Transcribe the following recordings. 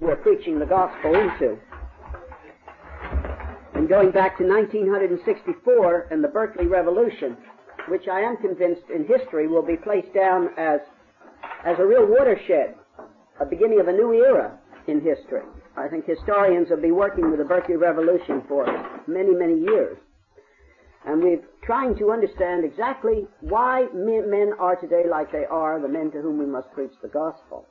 we're preaching the gospel into. And going back to 1964 and the Berkeley Revolution, which I am convinced in history will be placed down as, as a real watershed, a beginning of a new era in history. I think historians will be working with the Berkeley Revolution for many, many years. And we're trying to understand exactly why men are today like they are, the men to whom we must preach the gospel.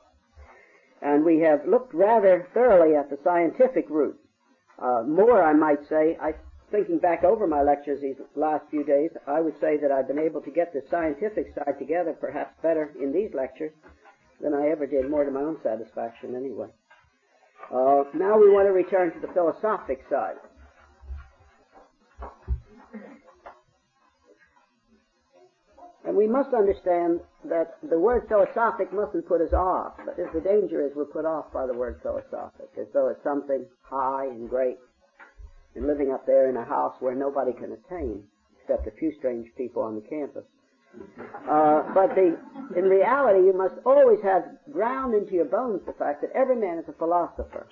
And we have looked rather thoroughly at the scientific route. Uh, more, I might say, I, thinking back over my lectures these last few days, I would say that I've been able to get the scientific side together perhaps better in these lectures than I ever did, more to my own satisfaction anyway. Uh, now we want to return to the philosophic side. And we must understand that the word philosophic mustn't put us off. But the danger is we're put off by the word philosophic, as though it's something high and great and living up there in a house where nobody can attain, except a few strange people on the campus. Uh, but the, in reality, you must always have ground into your bones the fact that every man is a philosopher.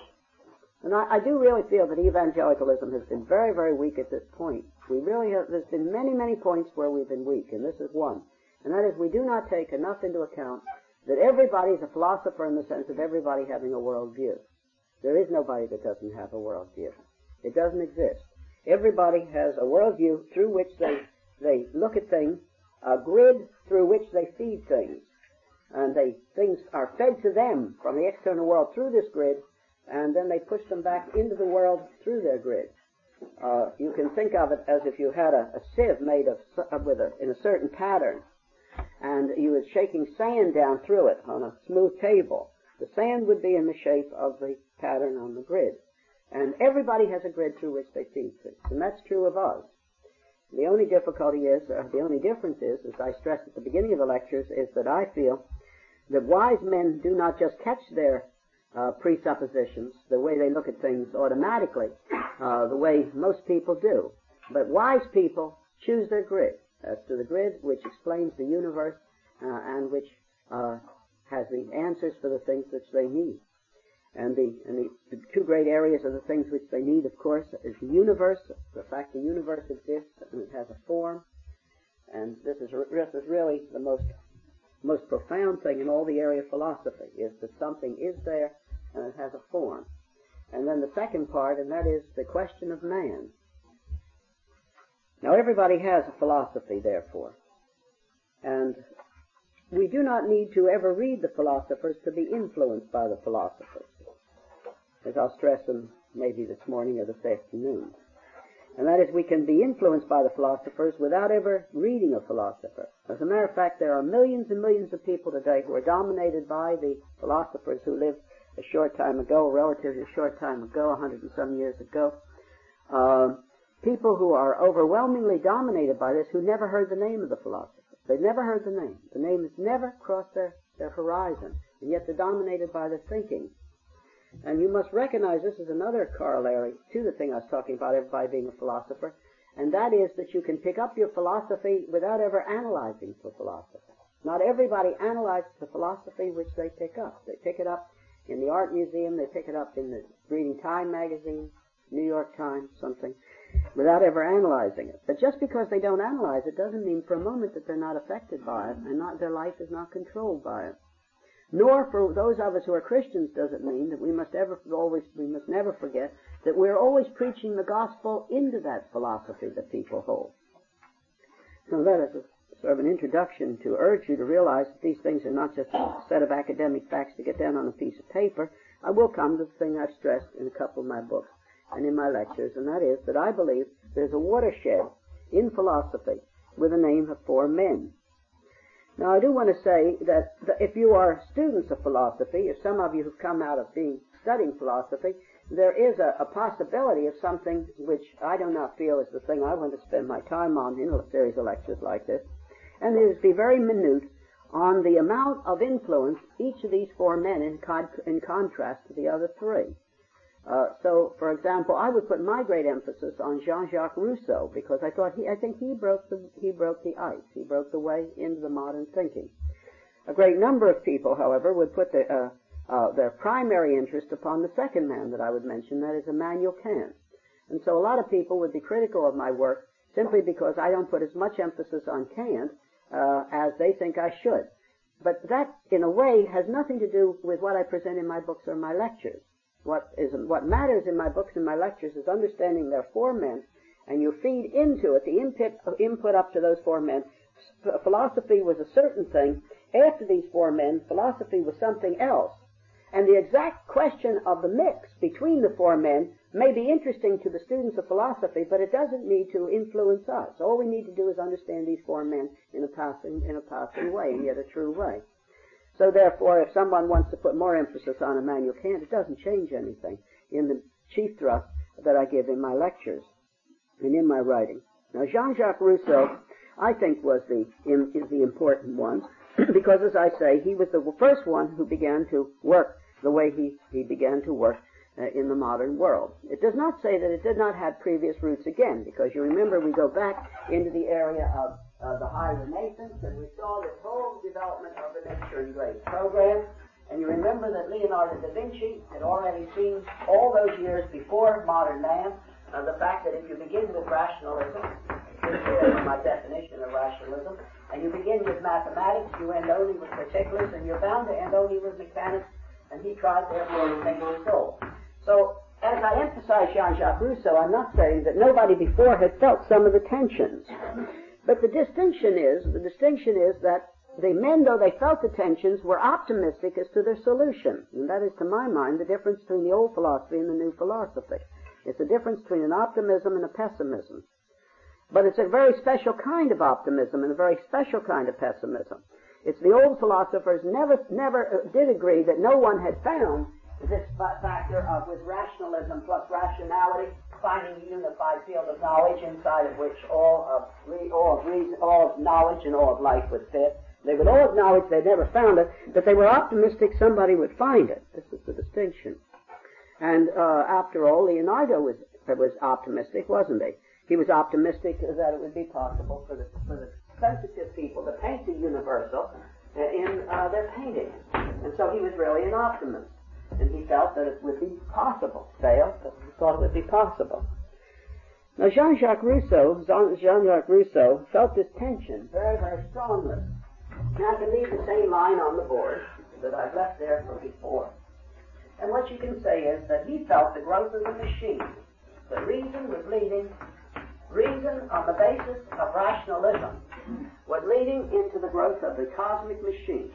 And I, I do really feel that evangelicalism has been very, very weak at this point. We really have, there's been many, many points where we've been weak, and this is one. And that is we do not take enough into account that everybody is a philosopher in the sense of everybody having a worldview. There is nobody that doesn't have a worldview. It doesn't exist. Everybody has a worldview through which they, they look at things, a grid through which they feed things. And they, things are fed to them from the external world through this grid, and then they push them back into the world through their grid. Uh, you can think of it as if you had a, a sieve made of uh, with a in a certain pattern, and you were shaking sand down through it on a smooth table. The sand would be in the shape of the pattern on the grid, and everybody has a grid through which they feed things, and that's true of us. The only difficulty is, uh, the only difference is, as I stressed at the beginning of the lectures, is that I feel that wise men do not just catch their uh, presuppositions, the way they look at things automatically, uh, the way most people do. But wise people choose their grid as to the grid which explains the universe uh, and which uh, has the answers for the things which they need. And, the, and the, the, two great areas of the things which they need, of course, is the universe, the fact the universe exists and it has a form. And this is, this is really the most, most profound thing in all the area of philosophy, is that something is there and it has a form. And then the second part, and that is the question of man. Now everybody has a philosophy, therefore. And we do not need to ever read the philosophers to be influenced by the philosophers. As I'll stress them maybe this morning or this afternoon. And that is, we can be influenced by the philosophers without ever reading a philosopher. As a matter of fact, there are millions and millions of people today who are dominated by the philosophers who live a short time ago, relatively a short time ago, a hundred and some years ago. Uh, people who are overwhelmingly dominated by this who never heard the name of the philosopher. They've never heard the name. The name has never crossed their, their horizon, and yet they're dominated by the thinking. And you must recognize this is another corollary to the thing I was talking about, everybody being a philosopher, and that is that you can pick up your philosophy without ever analyzing the philosophy. Not everybody analyzes the philosophy which they pick up. They pick it up in the art museum. They pick it up in the reading Time magazine, New York Times, something, without ever analyzing it. But just because they don't analyze it doesn't mean for a moment that they're not affected by it and not their life is not controlled by it. Nor for those of us who are Christians does it mean that we must ever always we must never forget that we're always preaching the gospel into that philosophy that people hold. So that is sort of an introduction to urge you to realize that these things are not just a set of academic facts to get down on a piece of paper. I will come to the thing I've stressed in a couple of my books and in my lectures, and that is that I believe there's a watershed in philosophy with the name of four men. Now, I do want to say that if you are students of philosophy, if some of you have come out of being studying philosophy, there is a, a, possibility of something which I do not feel is the thing I want to spend my time on in a series of lectures like this, and it is be very minute on the amount of influence each of these four men in, con- in contrast to the other three. Uh, so, for example, I would put my great emphasis on Jean-Jacques Rousseau because I thought he, I think he broke the he broke the ice. He broke the way into the modern thinking. A great number of people, however, would put the uh, uh, their primary interest upon the second man that I would mention, that is Immanuel Kant. And so a lot of people would be critical of my work simply because I don't put as much emphasis on Kant uh, as they think I should. But that, in a way, has nothing to do with what I present in my books or my lectures. What is what matters in my books and my lectures is understanding their four men, and you feed into it the input, input up to those four men. Philosophy was a certain thing. After these four men, philosophy was something else. And the exact question of the mix between the four men may be interesting to the students of philosophy, but it doesn't need to influence us. All we need to do is understand these four men in a passing, in a passing way, and yet a true way. So therefore, if someone wants to put more emphasis on Immanuel Kant, it doesn't change anything in the chief thrust that I give in my lectures and in my writing. Now, Jean-Jacques Rousseau, I think, was the is the important one because, as I say, he was the first one who began to work the way he, he began to work uh, in the modern world. It does not say that it did not have previous roots again, because you remember we go back into the area of uh, the High Renaissance, and we saw this whole development of the Nature and Grace program. And you remember that Leonardo da Vinci had already seen all those years before modern man uh, the fact that if you begin with rationalism, this is my definition of rationalism, and you begin with mathematics, you end only with particulars, and you're bound to end only with mechanics, and he therefore to make it so. So, as I emphasize Jean-Jacques Rousseau, I'm not saying that nobody before had felt some of the tensions. But the distinction is, the distinction is that the men, though they felt the tensions, were optimistic as to their solution. And that is, to my mind, the difference between the old philosophy and the new philosophy. It's the difference between an optimism and a pessimism. But it's a very special kind of optimism and a very special kind of pessimism. It's the old philosophers never, never uh, did agree that no one had found this factor of with rationalism plus rationality, finding a unified field of knowledge inside of which all of all of reason, all of knowledge and all of life would fit. They would all acknowledge they'd never found it, but they were optimistic somebody would find it. This is the distinction. And uh, after all, Leonardo was was optimistic, wasn't he? He was optimistic that it would be possible for the for the sensitive people to paint the universal uh, in uh, their painting. And so he was really an optimist. And he felt that it would be possible. Failed, but he thought it would be possible. Now Jean-Jacques Rousseau, Jean-Jacques Rousseau felt this tension very, very strongly. And I can leave the same line on the board that I've left there from before. And what you can say is that he felt the growth of the machine. The reason was leading, reason on the basis of rationalism was leading into the growth of the cosmic machine.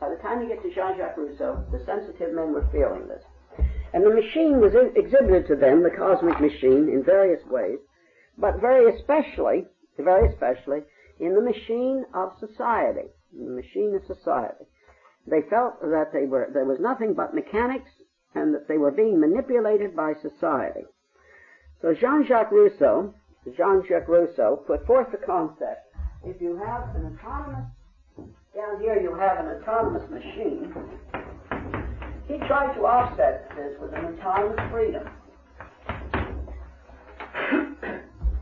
By the time you get to Jean-Jacques Rousseau, the sensitive men were feeling this. And the machine was exhibited to them, the cosmic machine, in various ways, but very especially, very especially, in the machine of society, the machine of society. They felt that they were, there was nothing but mechanics and that they were being manipulated by society. So Jean-Jacques Rousseau, Jean-Jacques Rousseau put forth the concept, if you have an autonomous, down here you have an autonomous machine, he tried to offset this with an autonomous freedom.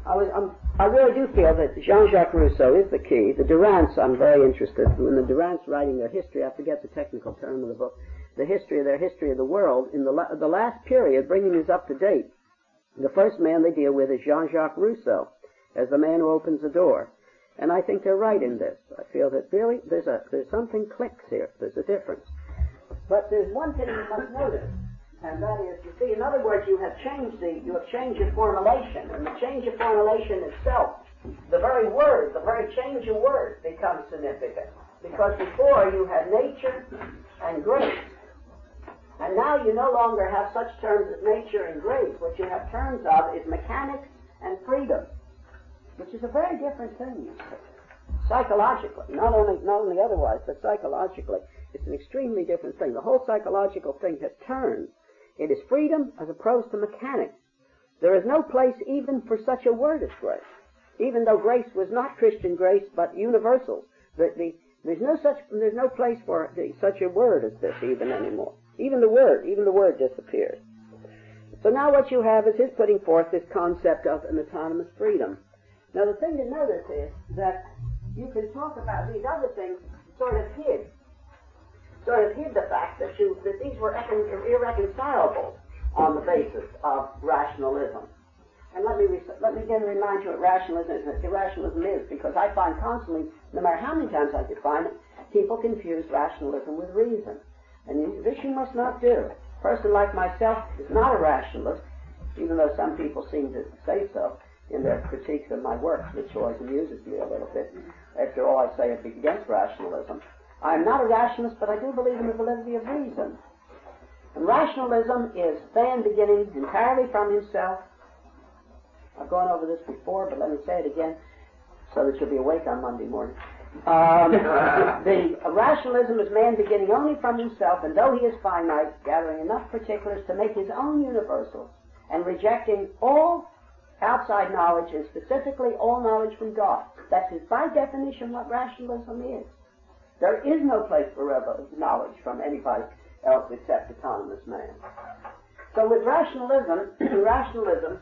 I, was, I really do feel that Jean-Jacques Rousseau is the key. The Durants, I'm very interested. When the Durants writing their history, I forget the technical term of the book, the history of their history of the world, in the, la- the last period, bringing this up to date, the first man they deal with is Jean-Jacques Rousseau, as the man who opens the door. And I think they're right in this. I feel that really there's a there's something clicks here. There's a difference. But there's one thing you must notice, and that is, you see, in other words, you have changed the you have changed your formulation, and the change of formulation itself, the very word, the very change of word becomes significant. Because before you had nature and grace, and now you no longer have such terms as nature and grace. What you have terms of is mechanics and freedom, which is a very different thing, psychologically. Not only, not only otherwise, but psychologically. It's an extremely different thing. The whole psychological thing has turned. It is freedom as opposed to mechanics. There is no place even for such a word as grace. Even though grace was not Christian grace, but universal. The, the, there's no such, there's no place for the, such a word as this even anymore. Even the word, even the word disappears. So now what you have is his putting forth this concept of an autonomous freedom. Now the thing to notice is that you can talk about these other things sort of hid. sort of hid the fact that, you, that these were irreconcilable on the basis of rationalism. And let me, let me again remind you what rationalism is, irrationalism is, because I find constantly, no matter how many times I define it, people confuse rationalism with reason. And this you must not do. A person like myself is not a rationalist, even though some people seem to say so in their critiques of my work, which always amuses me a little bit. After all, I say it against rationalism. I am not a rationalist, but I do believe in the validity of reason. And rationalism is man beginning entirely from himself I've gone over this before, but let me say it again so that you'll be awake on Monday morning. Um, the rationalism is man beginning only from himself, and though he is finite, gathering enough particulars to make his own universals, and rejecting all outside knowledge, and specifically all knowledge from God. That is, by definition, what rationalism is. There is no place for knowledge from anybody else except autonomous man. So with rationalism, rationalism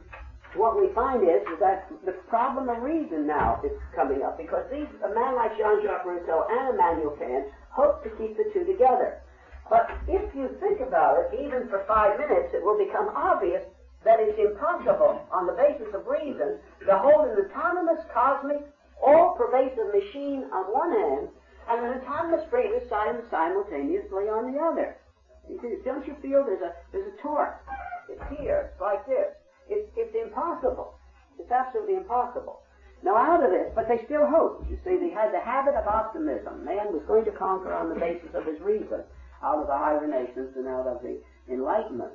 what we find is, is that the problem of reason now is coming up because these, a man like Jean-Jacques Rousseau and Immanuel Kant hope to keep the two together. But if you think about it, even for five minutes, it will become obvious that it's impossible, on the basis of reason, to hold an autonomous, cosmic, all-pervasive machine on one hand and an autonomous brain simultaneously on the other. Don't you feel there's a there's a torque? It's here, it's like this. It's, it's impossible. It's absolutely impossible. Now out of this, but they still hoped. You see, they had the habit of optimism. Man was going to conquer on the basis of his reason, out of the high Renaissance and out of the Enlightenment.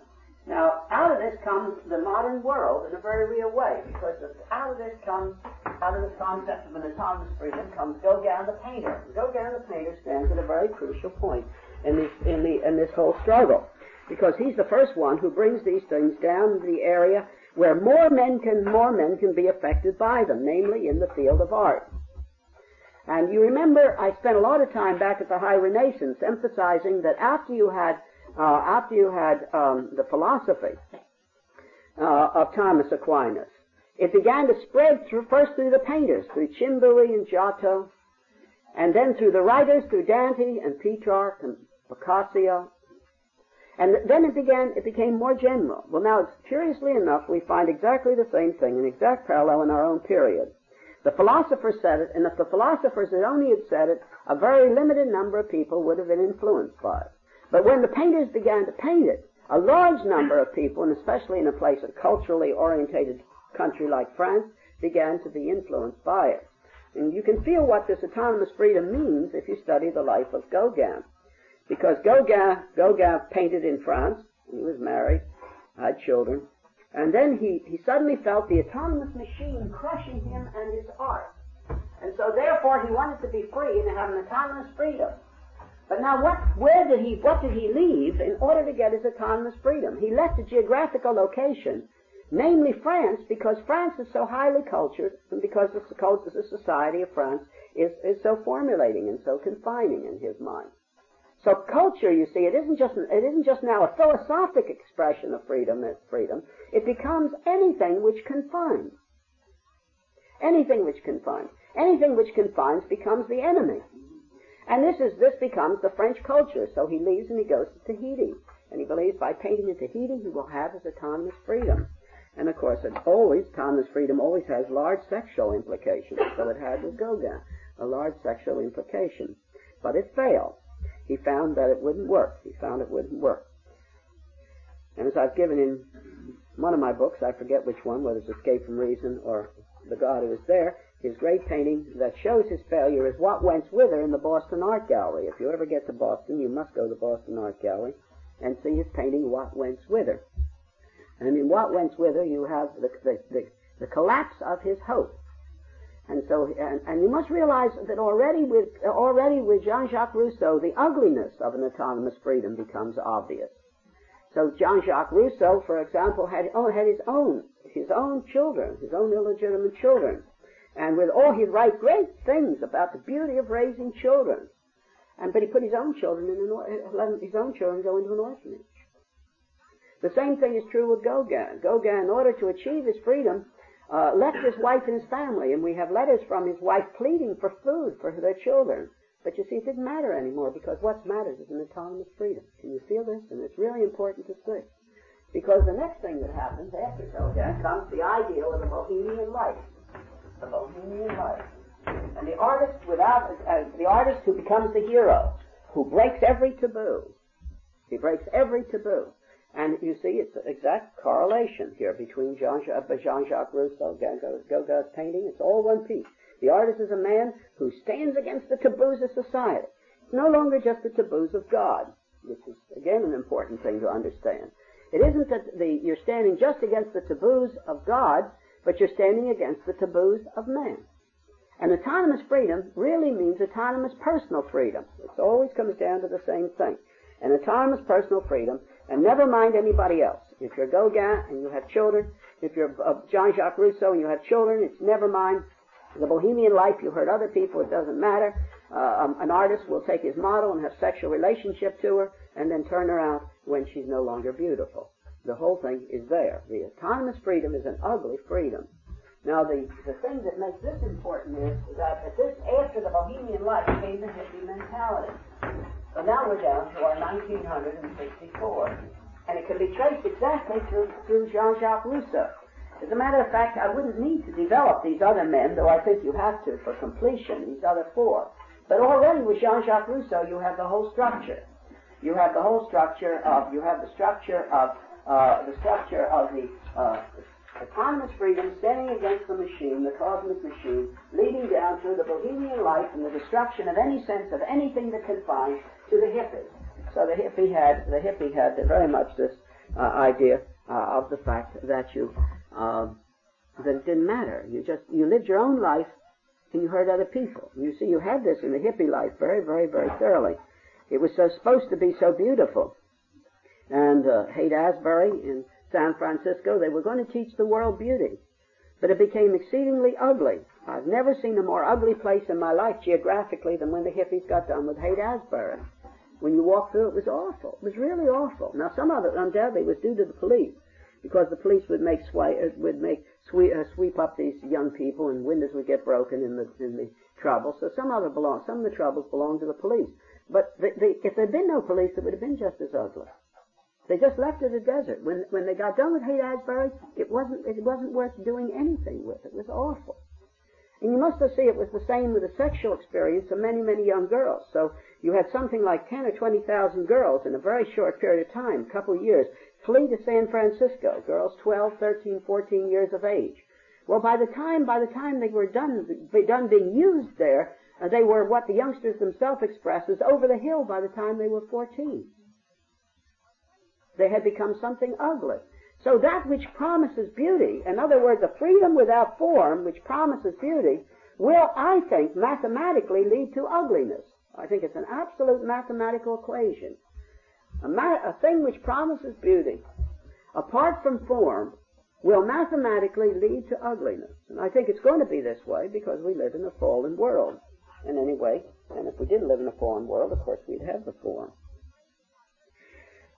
Now, out of this comes the modern world in a very real way, because out of this comes, out of the concept of an autonomous freedom comes Gauguin the painter. Gauguin the painter stands at a very crucial point in this, in, the, in this whole struggle, because he's the first one who brings these things down to the area where more men can more men can be affected by them, namely in the field of art. And you remember, I spent a lot of time back at the High Renaissance emphasizing that after you had uh, after you had um, the philosophy uh, of Thomas Aquinas, it began to spread through, first through the painters, through Cimabue and Giotto, and then through the writers, through Dante and Petrarch and Boccaccio, and then it began, it became more general. Well, now, curiously enough, we find exactly the same thing, an exact parallel in our own period. The philosophers said it, and if the philosophers had only had said it, a very limited number of people would have been influenced by it. But when the painters began to paint it, a large number of people, and especially in a place, a culturally orientated country like France, began to be influenced by it. And you can feel what this autonomous freedom means if you study the life of Gauguin. Because Gauguin, Gauguin painted in France, he was married, had children, and then he, he suddenly felt the autonomous machine crushing him and his art. And so therefore he wanted to be free and have an autonomous freedom. But now what, where did he, what did he leave in order to get his autonomous freedom? He left a geographical location, namely France, because France is so highly cultured and because the, the society of France is, is so formulating and so confining in his mind. So culture, you see, it isn't just it isn't just now a philosophic expression of freedom. Freedom. It becomes anything which confines. Anything which confines. Anything which confines becomes the enemy. And this is this becomes the French culture. So he leaves and he goes to Tahiti, and he believes by painting in Tahiti he will have his autonomous freedom. And of course, it always autonomous freedom always has large sexual implications. So it had with Gauguin a large sexual implication, but it failed he found that it wouldn't work. He found it wouldn't work. And as I've given in one of my books, I forget which one, whether it's Escape from Reason or The God Who Is There, his great painting that shows his failure is What Went Whither in the Boston Art Gallery. If you ever get to Boston, you must go to the Boston Art Gallery and see his painting What Went Whither. And in What Went Whither, you have the, the, the, the collapse of his hope. And so, and, and you must realize that already with, already with Jean-Jacques Rousseau, the ugliness of an autonomous freedom becomes obvious. So Jean-Jacques Rousseau, for example, had, oh, had his own, his own children, his own illegitimate children. And with all, he'd write great things about the beauty of raising children. And, but he put his own children in an, his own children go into an orphanage. The same thing is true with Gauguin. Gauguin, in order to achieve his freedom, uh, left his wife and his family, and we have letters from his wife pleading for food for their children. But you see, it didn't matter anymore because what matters is an autonomous freedom. Can you feel this? And it's really important to see. Because the next thing that happens after Gauguin comes the ideal of the bohemian life. The bohemian life. And the artist without, uh, the artist who becomes the hero, who breaks every taboo. He breaks every taboo. And you see, it's an exact correlation here between Jean-Jacques, Jean-Jacques Rousseau, Gauguin's painting. It's all one piece. The artist is a man who stands against the taboos of society. It's no longer just the taboos of God, which is, again, an important thing to understand. It isn't that the, you're standing just against the taboos of God, but you're standing against the taboos of man. And autonomous freedom really means autonomous personal freedom. It always comes down to the same thing. An autonomous personal freedom, and never mind anybody else. If you're Gauguin and you have children, if you're uh, Jean-Jacques Rousseau and you have children, it's never mind the bohemian life. You hurt other people, it doesn't matter. Uh, um, an artist will take his model and have sexual relationship to her, and then turn her out when she's no longer beautiful. The whole thing is there. The autonomous freedom is an ugly freedom. Now, the, the thing that makes this important is that at this, after the bohemian life came the hippie mentality. So now we're down to our 1964. And it can be traced exactly through, through Jean-Jacques Rousseau. As a matter of fact, I wouldn't need to develop these other men, though I think you have to for completion, these other four. But already with Jean-Jacques Rousseau, you have the whole structure. You have the whole structure of, you have the structure of, uh, the structure of the uh, autonomous freedom standing against the machine, the cosmic machine, leading down through the bohemian life and the destruction of any sense of anything that confines to the hippie. So the hippie had, the hippie had very much this uh, idea uh, of the fact that you, uh, that it didn't matter. You just, you lived your own life and you hurt other people. You see, you had this in the hippie life very, very, very thoroughly. It was so, supposed to be so beautiful. And uh, Haight Ashbury in San Francisco, they were going to teach the world beauty. But it became exceedingly ugly. I've never seen a more ugly place in my life geographically than when the hippies got done with Haight Ashbury. When you walked through, it was awful. It was really awful. Now, some of it undoubtedly was due to the police, because the police would make swi- uh, would make sweep, uh, sweep up these young people, and windows would get broken in the in the trouble. So some of it belonged, some of the troubles belonged to the police. But the, the, if there'd been no police, it would have been just as ugly. They just left it a desert. When when they got done with Haight Ashbury, it wasn't it wasn't worth doing anything with. It was awful. And you must have seen it was the same with the sexual experience of many, many young girls. So you had something like 10 or 20,000 girls in a very short period of time, a couple of years, flee to San Francisco, girls 12, 13, 14 years of age. Well, by the time, by the time they were done, done being used there, uh, they were what the youngsters themselves express as over the hill by the time they were 14. They had become something ugly. So that which promises beauty, in other words, a freedom without form which promises beauty, will, I think, mathematically lead to ugliness. I think it's an absolute mathematical equation. A, ma- a thing which promises beauty, apart from form, will mathematically lead to ugliness. And I think it's going to be this way because we live in a fallen world. And anyway, and if we didn't live in a fallen world, of course we'd have the form.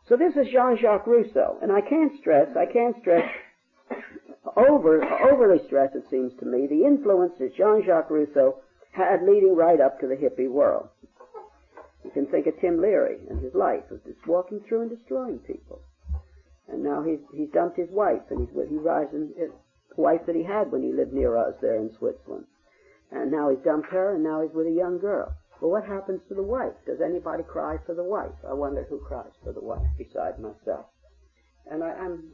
So this is Jean-Jacques Rousseau, and I can't stress, I can't stress, over, overly stress it seems to me, the influence that Jean-Jacques Rousseau had leading right up to the hippie world. You can think of Tim Leary and his life of just walking through and destroying people. And now he's, he's dumped his wife, and he's with, he rising, his wife that he had when he lived near us there in Switzerland. And now he's dumped her, and now he's with a young girl. Well, what happens to the wife? Does anybody cry for the wife? I wonder who cries for the wife besides myself. And I, am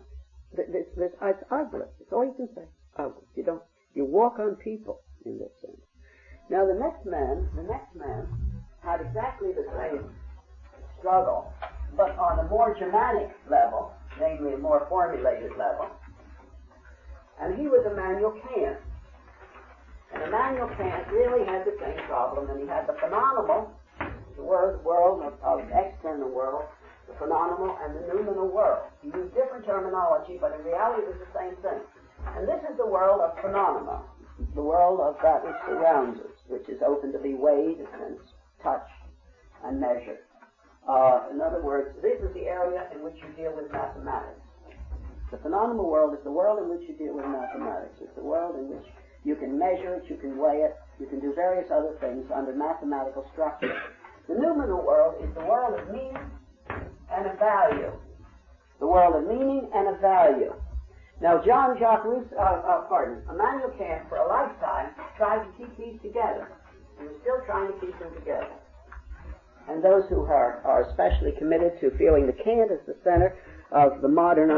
this, this, it's ugly. It's all you can say. Ugly. You don't. You walk on people in this sense. Now the next man, the next man, had exactly the same struggle, but on a more Germanic level, namely a more formulated level. And he was Immanuel Kant. And Immanuel Kant really had the same problem, and he had the phenomenal, the word world of, of external world, the phenomenal and the noumenal world. He used different terminology, but in reality it was the same thing. And this is the world of phenomena, the world of that which surrounds us, which is open to be weighed and touched and measured. Uh, in other words, this is the area in which you deal with mathematics. The phenomenal world is the world in which you deal with mathematics. It's the world in which you can measure it, you can weigh it, You can do various other things under mathematical structure. The noumenal world is the world of meaning and of value. The world of meaning and of value. Now, John Jacques Rousseau, uh, uh, pardon, Immanuel Kant, for a lifetime, tried to keep these together. He was still trying to keep them together. And those who are, are especially committed to feeling the Kant as the center of the modern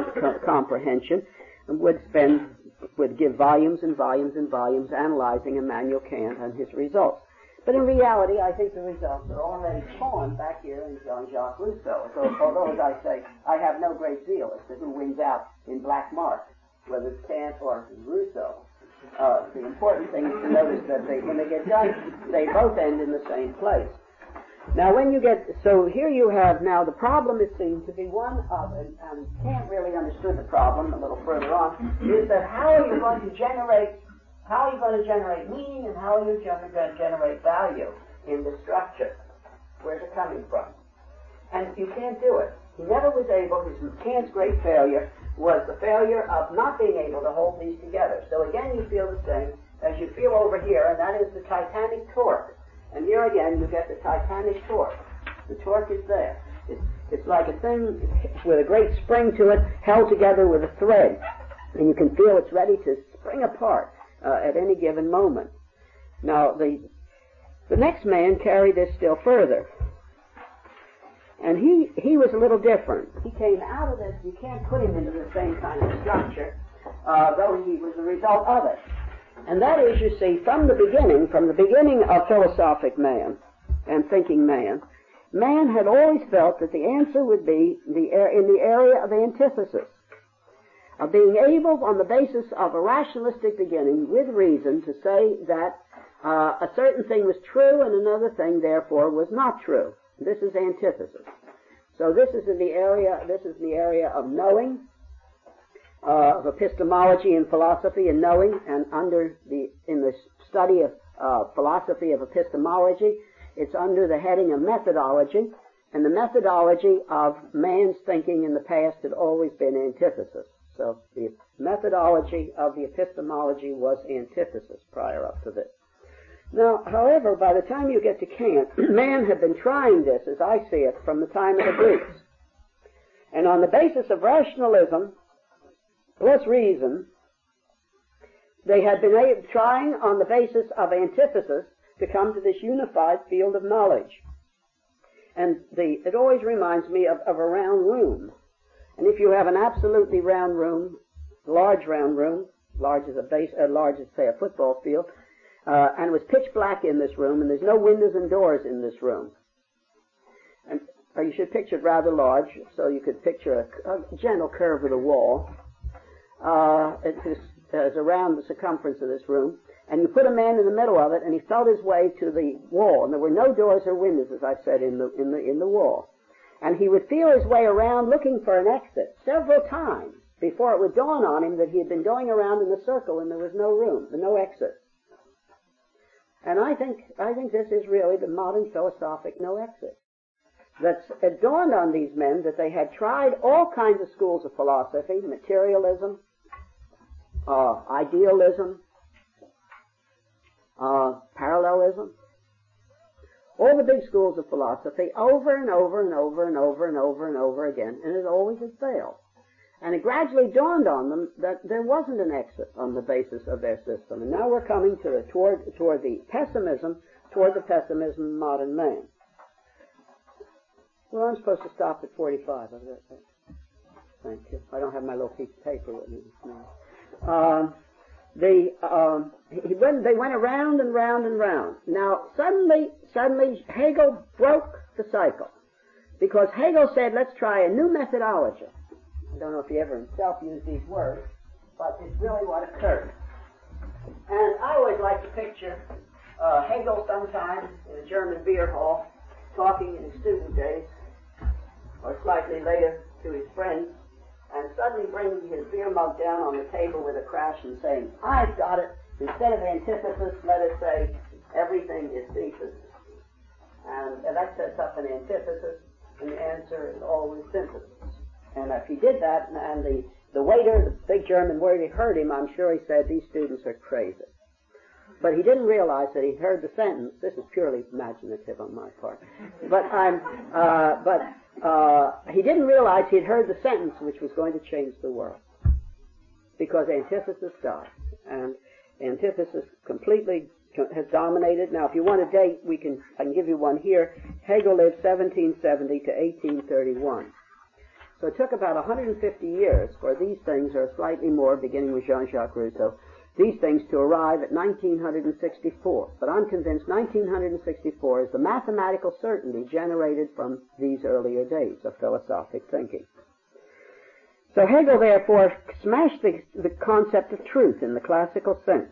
comprehension would spend, would give volumes and volumes and volumes analyzing Immanuel Kant and his results. But in reality, I think the results are already torn back here in Jean-Jacques Rousseau. So, although, as I say, I have no great zeal as to who wins out in black mark, whether it's Kant or Rousseau. Uh, the important thing is to notice that they, when they get done, they both end in the same place. Now, when you get, so here you have now the problem is seen to be one of, and, and Kant really understood the problem a little further on, is that how are you going to generate, how are you going to generate meaning and how are you going to generate value in the structure? Where's it coming from? And you can't do it. He never was able, his Kant's great failure was the failure of not being able to hold these together. So again, you feel the same as you feel over here, and that is the titanic torque and here again, you get the titanic torque. The torque is there. It's, it's like a thing with a great spring to it, held together with a thread. And you can feel it's ready to spring apart uh, at any given moment. Now, the, the next man carried this still further. And he, he was a little different. He came out of this, you can't put him into the same kind of structure, uh, though he was the result of it. And that is, you see, from the beginning, from the beginning of philosophic man and thinking man, man had always felt that the answer would be the, in the area of antithesis, of being able, on the basis of a rationalistic beginning, with reason, to say that uh, a certain thing was true and another thing, therefore, was not true. This is antithesis. So this is in the area. This is the area of knowing, uh, of epistemology and philosophy and knowing, and under the in the study of uh, philosophy of epistemology, it's under the heading of methodology, and the methodology of man's thinking in the past had always been antithesis. So the methodology of the epistemology was antithesis prior up to this. Now, however, by the time you get to Kant, man had been trying this, as I see it, from the time of the Greeks. And on the basis of rationalism, plus reason, they had been trying on the basis of antithesis to come to this unified field of knowledge. And the, it always reminds me of, of a round room. And if you have an absolutely round room, large round room, large as a base, uh, large as say a football field, uh, and it was pitch black in this room, and there's no windows and doors in this room. And or you should picture it rather large, so you could picture a, a gentle curve of the wall, uh, is around the circumference of this room, and you put a man in the middle of it, and he felt his way to the wall, and there were no doors or windows, as I said, in the in the in the wall, and he would feel his way around looking for an exit several times before it would dawn on him that he had been going around in a circle and there was no room, no exit. And I think I think this is really the modern philosophic no exit. That it dawned on these men that they had tried all kinds of schools of philosophy, materialism, uh, idealism, uh, parallelism, all the big schools of philosophy over and over and over and over and over and over again, and it always had failed. And it gradually dawned on them that there wasn't an exit on the basis of their system. And now we're coming to the, toward, toward the pessimism, toward the pessimism of modern man. Well, I'm supposed to stop at 45. Thank you. I don't have my little piece of paper with me this morning. Um, the um, he went, they went around and round and round. Now suddenly, suddenly Hegel broke the cycle because Hegel said, "Let's try a new methodology." I don't know if he ever himself used these words, but it's really what occurred. And I always like to picture uh, Hegel sometime in a German beer hall talking in his student days or slightly later to his friends, suddenly bringing his beer mug down on the table with a crash and saying, I've got it. Instead of antithesis, let us say, everything is thesis. And, and that sets up an antithesis, and the answer is always synthesis. And if he did that, and the, the waiter, the big German waiter, heard him, I'm sure he said, these students are crazy. but he didn't realize that he'd heard the sentence. This is purely imaginative on my part. But I'm, uh, but uh, he didn't realize he'd heard the sentence which was going to change the world, because antithesis died, and antithesis completely has dominated. Now, if you want a date, we can I can give you one here. Hegel lived 1770 to 1831. So it took about 150 years for these things, or slightly more, beginning with Jean-Jacques Rousseau, these things to arrive at 1964. But I'm convinced 1964 is the mathematical certainty generated from these earlier days of philosophic thinking. So Hegel therefore smashed the, the concept of truth in the classical sense.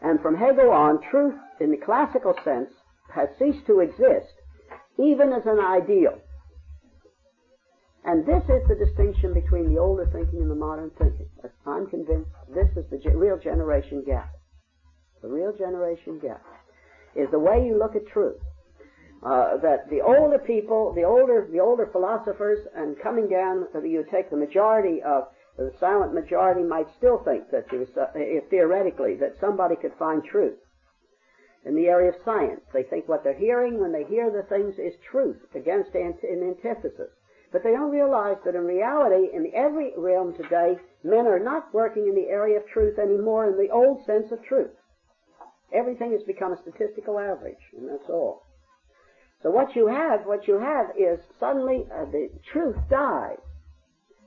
And from Hegel on, truth in the classical sense has ceased to exist, even as an ideal. And this is the distinction between the older thinking and the modern thinking. I'm convinced this is the ge- real generation gap. The real generation gap is the way you look at truth. Uh, that the older people, the older, the older philosophers, and coming down, you take the majority of the silent majority might still think that was, uh, theoretically that somebody could find truth in the area of science. They think what they're hearing when they hear the things is truth against an antithesis. But they don't realize that in reality, in every realm today, men are not working in the area of truth anymore in the old sense of truth. Everything has become a statistical average, and that's all. So what you have, what you have is suddenly uh, the truth dies.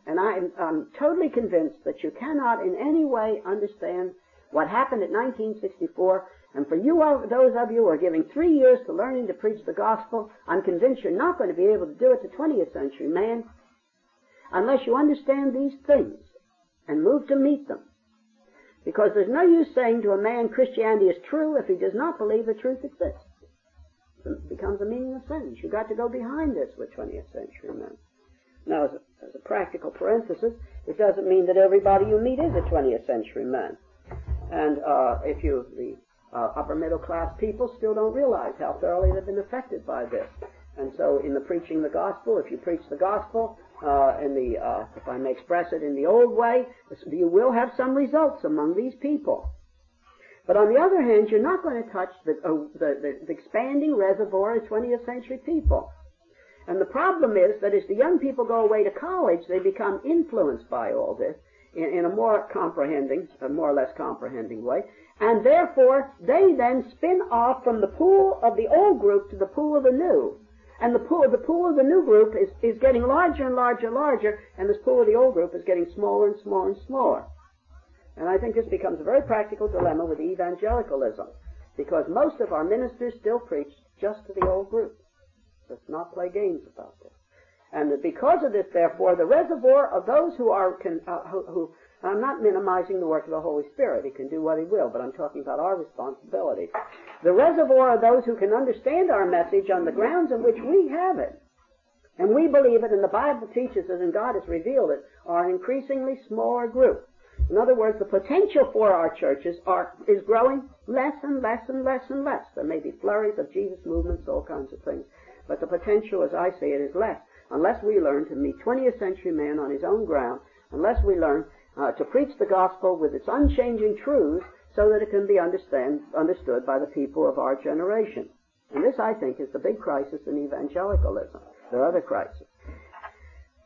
And I'm, I'm totally convinced that you cannot in any way understand what happened in 1964 and for you, those of you who are giving three years to learning to preach the gospel, I'm convinced you're not going to be able to do it to 20th century man unless you understand these things and move to meet them. Because there's no use saying to a man Christianity is true if he does not believe the truth exists. It becomes a meaningless sentence. You've got to go behind this with 20th century men. Now, as a, as a practical parenthesis, it doesn't mean that everybody you meet is a 20th century man. And uh, if you the uh, upper middle class people still don't realize how thoroughly they've been affected by this. And so, in the preaching the gospel, if you preach the gospel uh, in the, uh, if I may express it in the old way, you will have some results among these people. But on the other hand, you're not going to touch the, uh, the, the, the expanding reservoir of 20th century people. And the problem is that as the young people go away to college, they become influenced by all this in, in a more comprehending, a more or less comprehending way, and therefore they then spin off from the pool of the old group to the pool of the new. And the pool, the pool of the new group is, is getting larger and larger and larger, and this pool of the old group is getting smaller and smaller and smaller. And I think this becomes a very practical dilemma with evangelicalism, because most of our ministers still preach just to the old group. Let's not play games about this. And because of this, therefore, the reservoir of those who are uh, who, who I'm not minimizing the work of the Holy Spirit. He can do what he will, but I'm talking about our responsibility. The reservoir of those who can understand our message on the grounds on which we have it, and we believe it, and the Bible teaches it, and God has revealed it, are an increasingly smaller group. In other words, the potential for our churches are, is growing less and less and less and less. There may be flurries of Jesus movements, all kinds of things. But the potential, as I see it, is less unless we learn to meet 20th century man on his own ground, unless we learn uh, to preach the gospel with its unchanging truths so that it can be understand, understood by the people of our generation. And this, I think, is the big crisis in evangelicalism. There are other crises.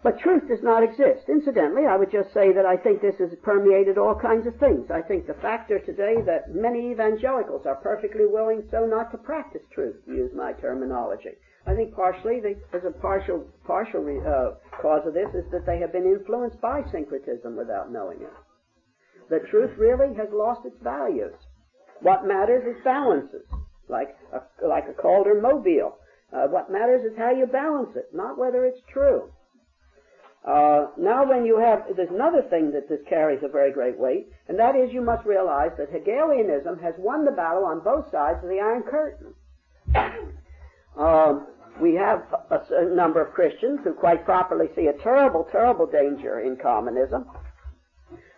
But truth does not exist. Incidentally, I would just say that I think this has permeated all kinds of things. I think the factor today that many evangelicals are perfectly willing so not to practice truth, to use my terminology. I think partially, the, as a partial partial uh, cause of this, is that they have been influenced by syncretism without knowing it. The truth really has lost its values. What matters is balances, like a, like a Calder mobile. Uh, what matters is how you balance it, not whether it's true. Uh, now, when you have, there's another thing that this carries a very great weight, and that is you must realize that Hegelianism has won the battle on both sides of the Iron Curtain. Um, we have a, a number of Christians who quite properly see a terrible, terrible danger in communism,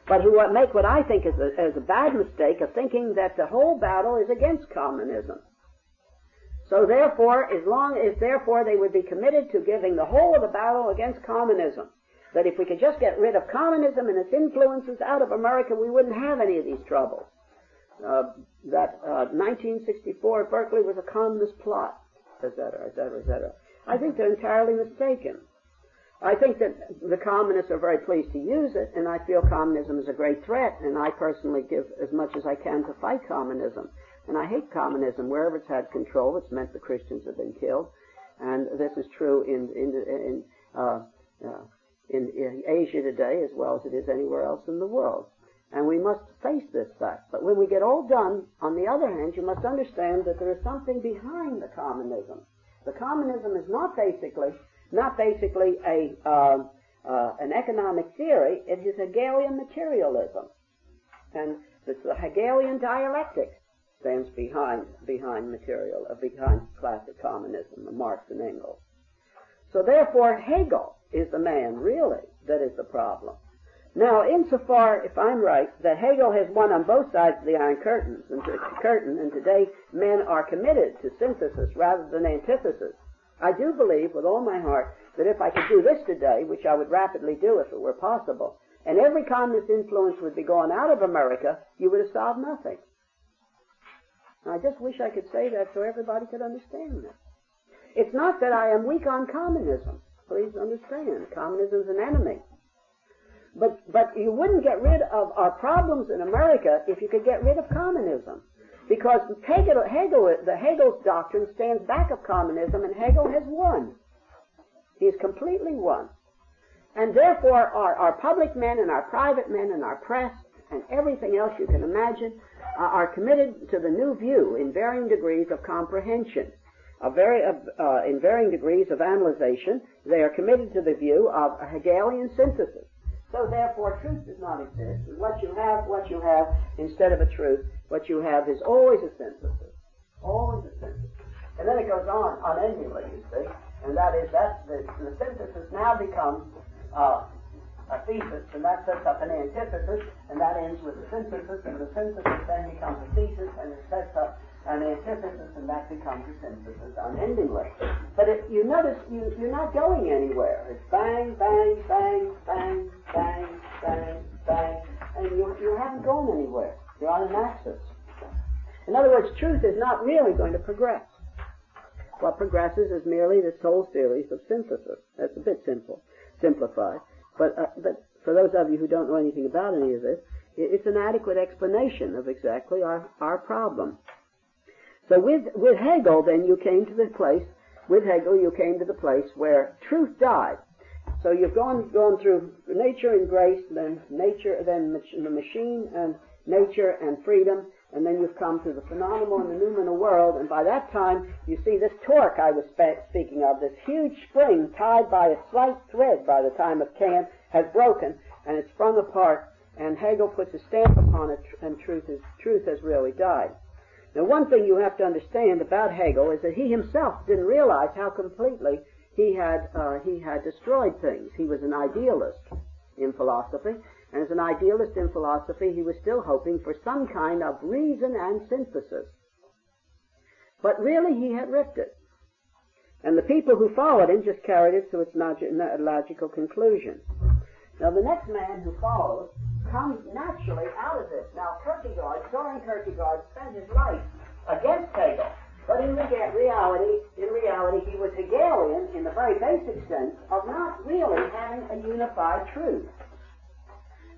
but who make what I think is a, is a bad mistake of thinking that the whole battle is against communism. So therefore, as long as therefore they would be committed to giving the whole of the battle against communism, that if we could just get rid of communism and its influences out of America, we wouldn't have any of these troubles. uh, that uh, 1964 at Berkeley was a communist plot, etc., etc., etc. I think they're entirely mistaken. I think that the communists are very pleased to use it, and I feel communism is a great threat, and I personally give as much as I can to fight communism. And I hate communism. Wherever it's had control, it's meant the Christians have been killed. And this is true in, in, in, uh, uh, in, in Asia today as well as it is anywhere else in the world. And we must face this fact. But when we get all done, on the other hand, you must understand that there is something behind the communism. The communism is not basically not basically a uh, uh, an economic theory. It is Hegelian materialism, and it's the Hegelian dialectic stands behind behind material uh, behind classic communism, Marx and Engels. So therefore, Hegel is the man really that is the problem. Now, insofar, if I'm right, that Hegel has won on both sides of the Iron Curtains and curtain, and today men are committed to synthesis rather than antithesis. I do believe with all my heart that if I could do this today, which I would rapidly do if it were possible, and every communist influence would be gone out of America, you would have solved nothing. I just wish I could say that so everybody could understand that. It's not that I am weak on communism. Please understand, communism is an enemy. But, but you wouldn't get rid of our problems in America if you could get rid of communism. Because Hegel, Hegel, the Hegel's doctrine stands back of communism, and Hegel has won. He's completely won. And therefore, our, our public men and our private men and our press and everything else you can imagine uh, are committed to the new view in varying degrees of comprehension, very, uh, in varying degrees of analyzation. They are committed to the view of a Hegelian synthesis. So therefore, truth does not exist. And what you have, what you have, instead of a truth, what you have is always a synthesis. Always a synthesis. And then it goes on unendingly, you see. And that is that the, the synthesis now becomes uh, a thesis, and that sets up an antithesis, and that ends with a synthesis, and the synthesis then becomes a thesis, and it sets up an antithesis, and that becomes a synthesis unendingly. But you notice you, you're not going anywhere. It's bang, bang, bang, bang, bang, bang, bang, and you, you haven't gone anywhere. You're on an axis. In other words, truth is not really going to progress. What progresses is merely this whole series of synthesis. That's a bit simple, simplified. But, uh, but for those of you who don't know anything about any of this, it's an adequate explanation of exactly our, our problem. So with, with Hegel, then, you came to the place, with Hegel, you came to the place where truth died. So you've gone, gone through nature and grace, then nature, then the machine and nature and freedom, and then you've come to the phenomenal and the noumenal world, and by that time, you see this torque I was speaking of, this huge spring tied by a slight thread by the time of Kant, has broken, and it's sprung apart, and Hegel puts a stamp upon it, and truth, is, truth has really died. Now, one thing you have to understand about Hegel is that he himself didn't realize how completely he had uh, he had destroyed things. He was an idealist in philosophy, and as an idealist in philosophy, he was still hoping for some kind of reason and synthesis. But really, he had ripped it. And the people who followed him just carried it to its logical conclusion. Now, the next man who follows comes naturally out of this. Now, Kierkegaard, Soren Kierkegaard, spent his life against Hegel. But in reality, in reality, he was Hegelian in the very basic sense of not really having a unified truth.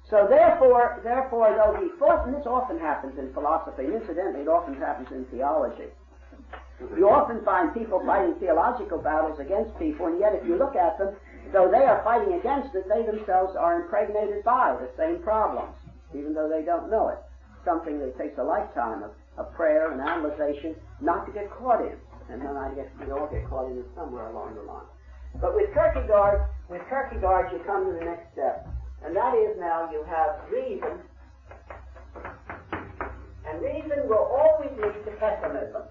So therefore, therefore, though he fought, and this often happens in philosophy, and incidentally, it often happens in theology. You often find people fighting theological battles against people, and yet if you look at them, though they are fighting against it, they themselves are impregnated by the same problems, even though they don't know it. Something that takes a lifetime of, of prayer and analyzation not to get caught in. And then I guess we all get caught in it somewhere along the line. But with Kierkegaard, with Kierkegaard, you come to the next step. And that is now you have reason, and reason will always lead to pessimism.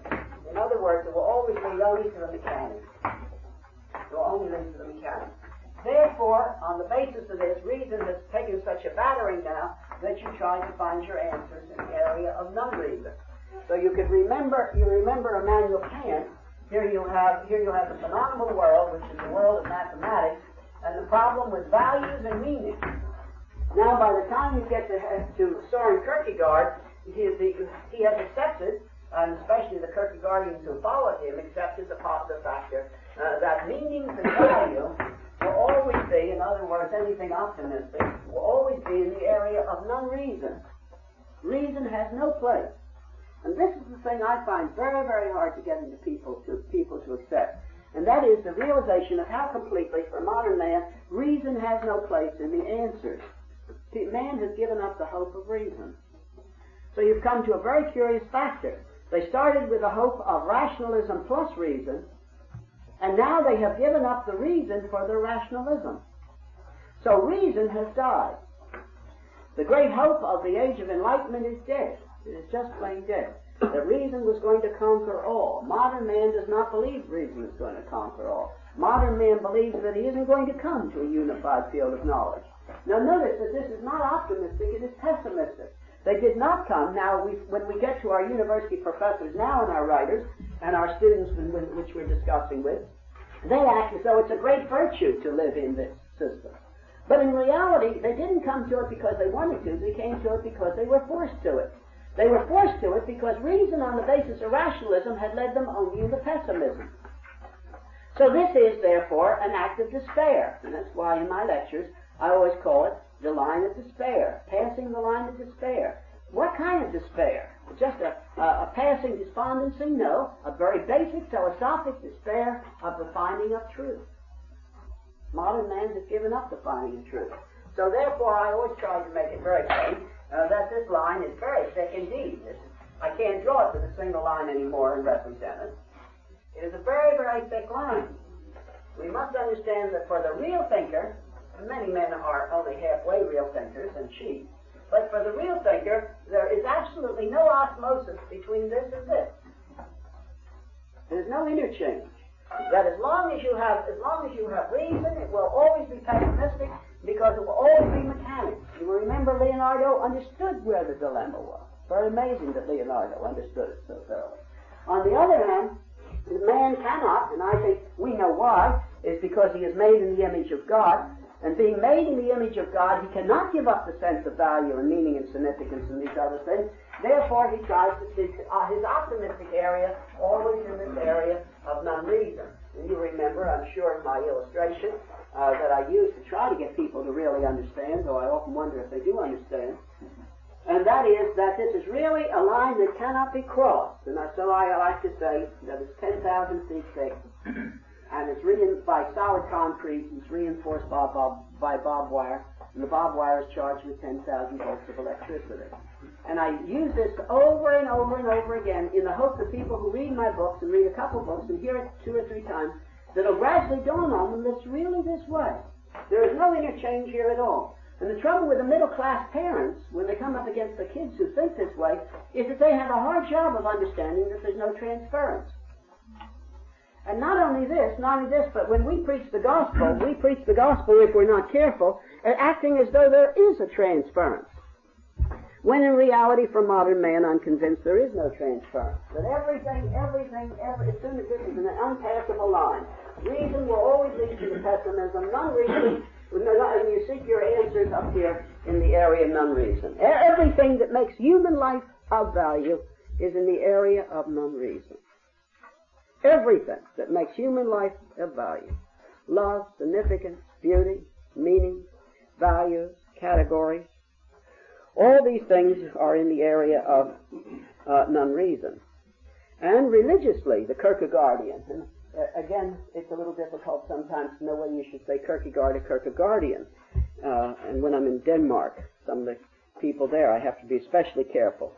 In other words, it will always lead only to the mechanics. It will only lead to the mechanics. Therefore, on the basis of this, reason has taken such a battering now that you try to find your answers in the area of non-reason. So you could remember, you remember Immanuel Kant. Here you have, here you have the phenomenal world, which is the world of mathematics, and the problem with values and meaning. Now, by the time you get to, to Soren Kierkegaard, he, the, he has accepted, and especially the Kierkegaardians who followed him, accepted the, the factor uh, that meanings and value will always be, in other words, anything optimistic, will always be in the area of non-reason. Reason has no place. And this is the thing I find very, very hard to get into people to people to accept. And that is the realization of how completely, for modern man, reason has no place in the answers. Man has given up the hope of reason. So you've come to a very curious factor. They started with a hope of rationalism plus reason, and now they have given up the reason for their rationalism. So reason has died. The great hope of the age of enlightenment is dead. It is just plain dead. That reason was going to conquer all. Modern man does not believe reason is going to conquer all. Modern man believes that he isn't going to come to a unified field of knowledge. Now notice that this is not optimistic, it is pessimistic. They did not come. Now, we, when we get to our university professors now and our writers and our students which we're discussing with, they act as though it's a great virtue to live in this system. But in reality, they didn't come to it because they wanted to. They came to it because they were forced to it. They were forced to it because reason on the basis of rationalism had led them only into pessimism. So this is, therefore, an act of despair. And that's why in my lectures I always call it the line of despair, passing the line of despair. What kind of despair? Just a, a, a, passing despondency? No. A very basic philosophic despair of the finding of truth. Modern man has given up the finding of truth. So therefore, I always try to make it very plain uh, that this line is very thick indeed. I can't draw it with a single line anymore and represent it. It is a very, very thick line. We must understand that for the real thinker, many men are only halfway real thinkers and cheat. But for the real thinker, there is absolutely no osmosis between this and this. There's no interchange. That as long as you have, as long as you have reason, it will always be pessimistic because it will always be mechanics. You remember Leonardo understood where the dilemma was. Very amazing that Leonardo understood it so thoroughly. On the other hand, man cannot, and I think we know why, is because he is made in the image of God, and being made in the image of God, he cannot give up the sense of value and meaning and significance and these other things. Therefore, he tries to see uh, his optimistic area always in this area of non-reason. And you remember, I'm sure, in my illustration uh, that I use to try to get people to really understand, though I often wonder if they do understand. And that is that this is really a line that cannot be crossed. And I so I like to say that it's 10,000 feet thick and it's reinforced by solid concrete. It's reinforced by, bob, by barbed wire, and the barbed wire is charged with 10,000 volts of electricity. And I use this over and over and over again in the hope that people who read my books and read a couple books and hear it two or three times, that it'll gradually dawn on them that it's really this way. There is no interchange here at all. And the trouble with the middle class parents, when they come up against the kids who think this way, is that they have a hard job of understanding that there's no transference. And not only this, not only this, but when we preach the gospel, we preach the gospel if we're not careful, acting as though there is a transference. When in reality, for modern man, I'm convinced there is no transference. That everything, everything, every, as soon as this is an unpassable line, reason will always lead to pessimism, non-reason, and you seek your answers up here in the area of non-reason. Everything that makes human life of value is in the area of non-reason. Everything that makes human life of value. Love, significance, beauty, meaning, values, categories. All these things are in the area of uh, non-reason. And religiously, the Kierkegaardian, and uh, again, it's a little difficult sometimes to know whether you should say Kierkegaard or Kierkegaardian. Uh, and when I'm in Denmark, some of the people there, I have to be especially careful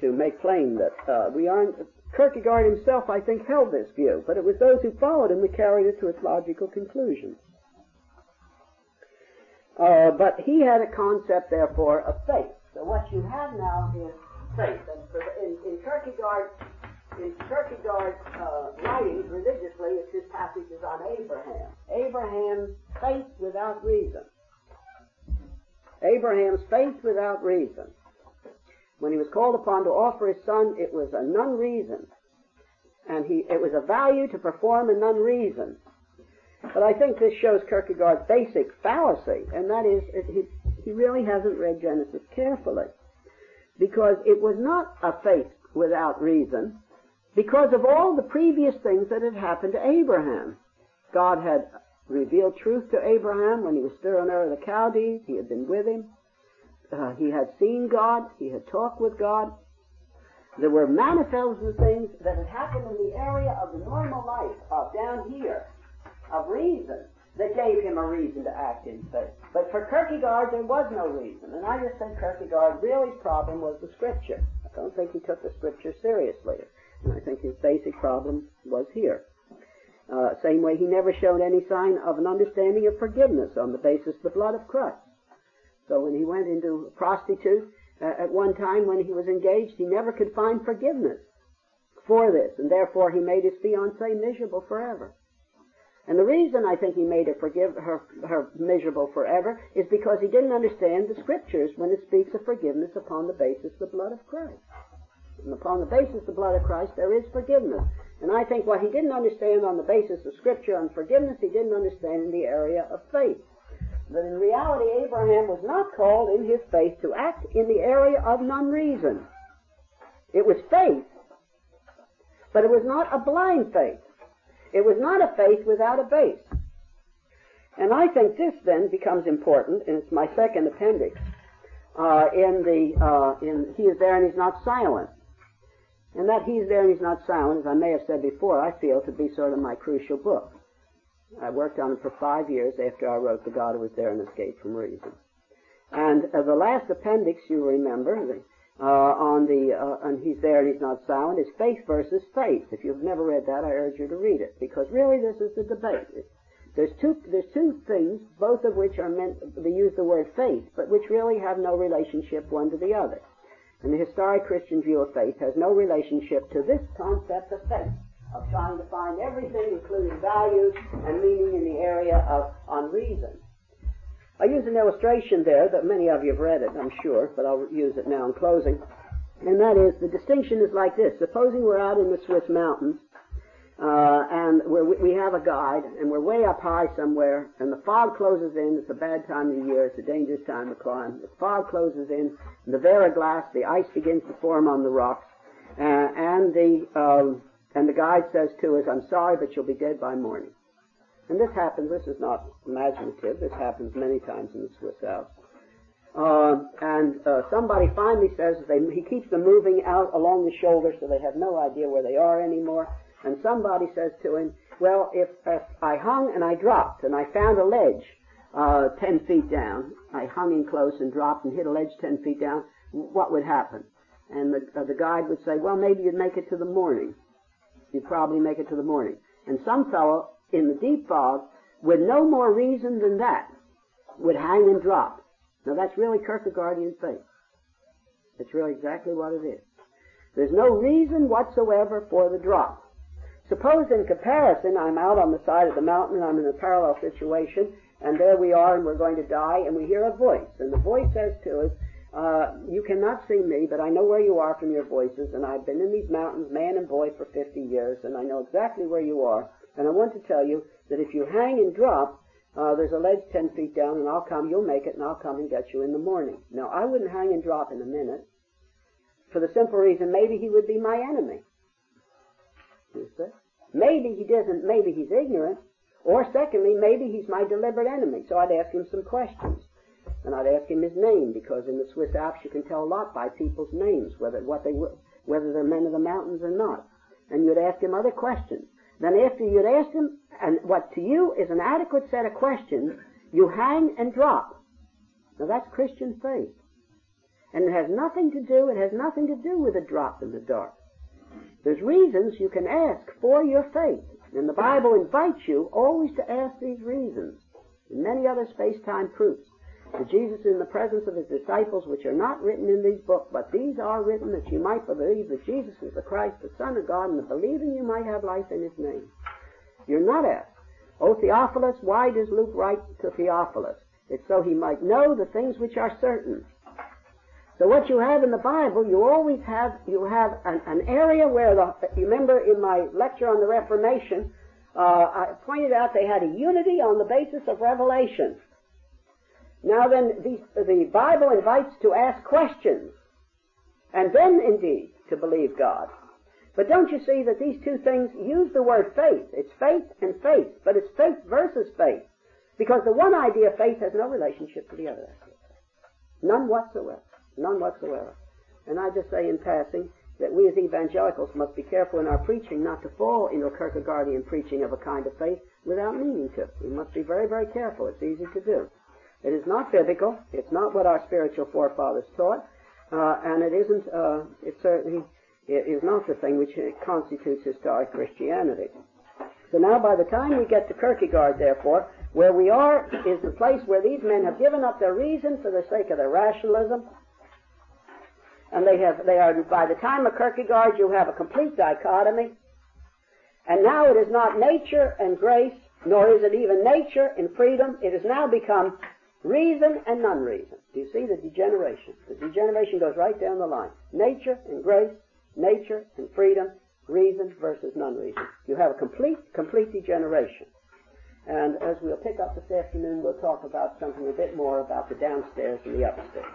to make plain that uh, we aren't Kierkegaard himself, I think, held this view, but it was those who followed him that carried it to its logical conclusion. Uh, but he had a concept, therefore, of faith. So what you have now is faith. And in, in Kierkegaard, in Kierkegaard's uh, writings religiously, it's his passages on Abraham. Abraham's faith without reason. Abraham's faith without reason. When he was called upon to offer his son, it was a non-reason. And he, it was a value to perform a non-reason. But I think this shows Kierkegaard's basic fallacy, and that is, he, he really hasn't read Genesis carefully. because it was not a faith without reason, because of all the previous things that had happened to Abraham. God had revealed truth to Abraham when he was still in Ur of the Chaldees. He had been with him. Uh, he had seen God. He had talked with God. There were manifested things that had happened in the area of the normal life of down here, of reason, that gave him a reason to act in faith. But for Kierkegaard, there was no reason. And I just said Kierkegaard really problem was the scripture. I don't think he took the scripture seriously. And I think his basic problem was here. Uh, same way he never showed any sign of an understanding of forgiveness on the basis of the blood of Christ. So when he went into prostitute, uh, at one time when he was engaged, he never could find forgiveness for this, and therefore he made his fiancée miserable forever. And the reason I think he made her forgive her, her miserable forever is because he didn't understand the scriptures when it speaks of forgiveness upon the basis of the blood of Christ. And upon the basis of the blood of Christ, there is forgiveness. And I think what he didn't understand on the basis of Scripture on forgiveness, he didn't understand in the area of faith. That in reality, Abraham was not called in his faith to act in the area of non-reason. It was faith, but it was not a blind faith. It was not a faith without a base. And I think this then becomes important, and it's my second appendix, uh, in the, uh, in He is there and He's not silent. And that He's there and He's not silent, as I may have said before, I feel to be sort of my crucial book. I worked on it for five years after I wrote The God Who Was There and Escaped from Reason. And uh, the last appendix, you remember, uh, on the, uh, and He's There and He's Not Silent, is faith versus faith. If you've never read that, I urge you to read it, because really this is the debate. There's two, there's two things, both of which are meant, they use the word faith, but which really have no relationship one to the other. And the historic Christian view of faith has no relationship to this concept of faith, of trying to find everything, including values and meaning in the area of unreason. I use an illustration there that many of you have read it, I'm sure, but I'll use it now in closing. And that is, the distinction is like this. Supposing we're out in the Swiss mountains uh, and we have a guide, and we're way up high somewhere, and the fog closes in. It's a bad time of the year. It's a dangerous time to climb. The fog closes in, the verglas, the ice begins to form on the rocks, uh, and the um, and the guide says to us, "I'm sorry, but you'll be dead by morning." And this happens. This is not imaginative. This happens many times in the Swiss Alps. Uh, and uh, somebody finally says they, he keeps them moving out along the shoulder, so they have no idea where they are anymore and somebody says to him, well, if, if I hung and I dropped and I found a ledge uh, 10 feet down, I hung in close and dropped and hit a ledge 10 feet down, what would happen? And the, uh, the guide would say, well, maybe you'd make it to the morning. You'd probably make it to the morning. And some fellow in the deep fog, with no more reason than that, would hang and drop. Now that's really Kierkegaardian faith. It's really exactly what it is. There's no reason whatsoever for the drop. Suppose in comparison, I'm out on the side of the mountain, and I'm in a parallel situation, and there we are, and we're going to die, and we hear a voice, and the voice says to us, uh, you cannot see me, but I know where you are from your voices, and I've been in these mountains, man and boy, for 50 years, and I know exactly where you are, and I want to tell you that if you hang and drop, uh, there's a ledge 10 feet down, and I'll come, you'll make it, and I'll come and get you in the morning. Now, I wouldn't hang and drop in a minute, for the simple reason maybe he would be my enemy. You see? Maybe he doesn't, maybe he's ignorant. Or secondly, maybe he's my deliberate enemy. So I'd ask him some questions. And I'd ask him his name, because in the Swiss Alps you can tell a lot by people's names, whether, what they, whether they're men of the mountains or not. And you'd ask him other questions. Then after you'd asked him, and what to you is an adequate set of questions, you hang and drop. Now that's Christian faith. And it has nothing to do, it has nothing to do with a drop in the dark. There's reasons you can ask for your faith. And the Bible invites you always to ask these reasons. And many other space-time proofs. That Jesus in the presence of his disciples, which are not written in these books, but these are written that you might believe that Jesus is the Christ, the Son of God, and that believing you might have life in his name. You're not asked, O Theophilus, why does Luke write to Theophilus? It's so he might know the things which are certain, so what you have in the Bible, you always have, you have an, an area where the, you remember in my lecture on the Reformation, uh, I pointed out they had a unity on the basis of revelation. Now then, the, the Bible invites to ask questions. And then, indeed, to believe God. But don't you see that these two things use the word faith? It's faith and faith, but it's faith versus faith. Because the one idea of faith has no relationship to the other None whatsoever. None whatsoever. And I just say in passing that we as evangelicals must be careful in our preaching not to fall into Kierkegaardian preaching of a kind of faith without meaning to. We must be very, very careful. It's easy to do. It is not biblical. It's not what our spiritual forefathers taught. Uh, and it isn't, uh, it certainly it is not the thing which constitutes historic Christianity. So now by the time we get to Kierkegaard, therefore, where we are is the place where these men have given up their reason for the sake of their rationalism. And they have, they are, by the time of Kierkegaard, you have a complete dichotomy. And now it is not nature and grace, nor is it even nature and freedom. It has now become Reason and non-reason. Do you see the degeneration? The degeneration goes right down the line. Nature and grace, nature and freedom, reason versus non-reason. You have a complete, complete degeneration. And as we'll pick up this afternoon, we'll talk about something a bit more about the downstairs and the upstairs.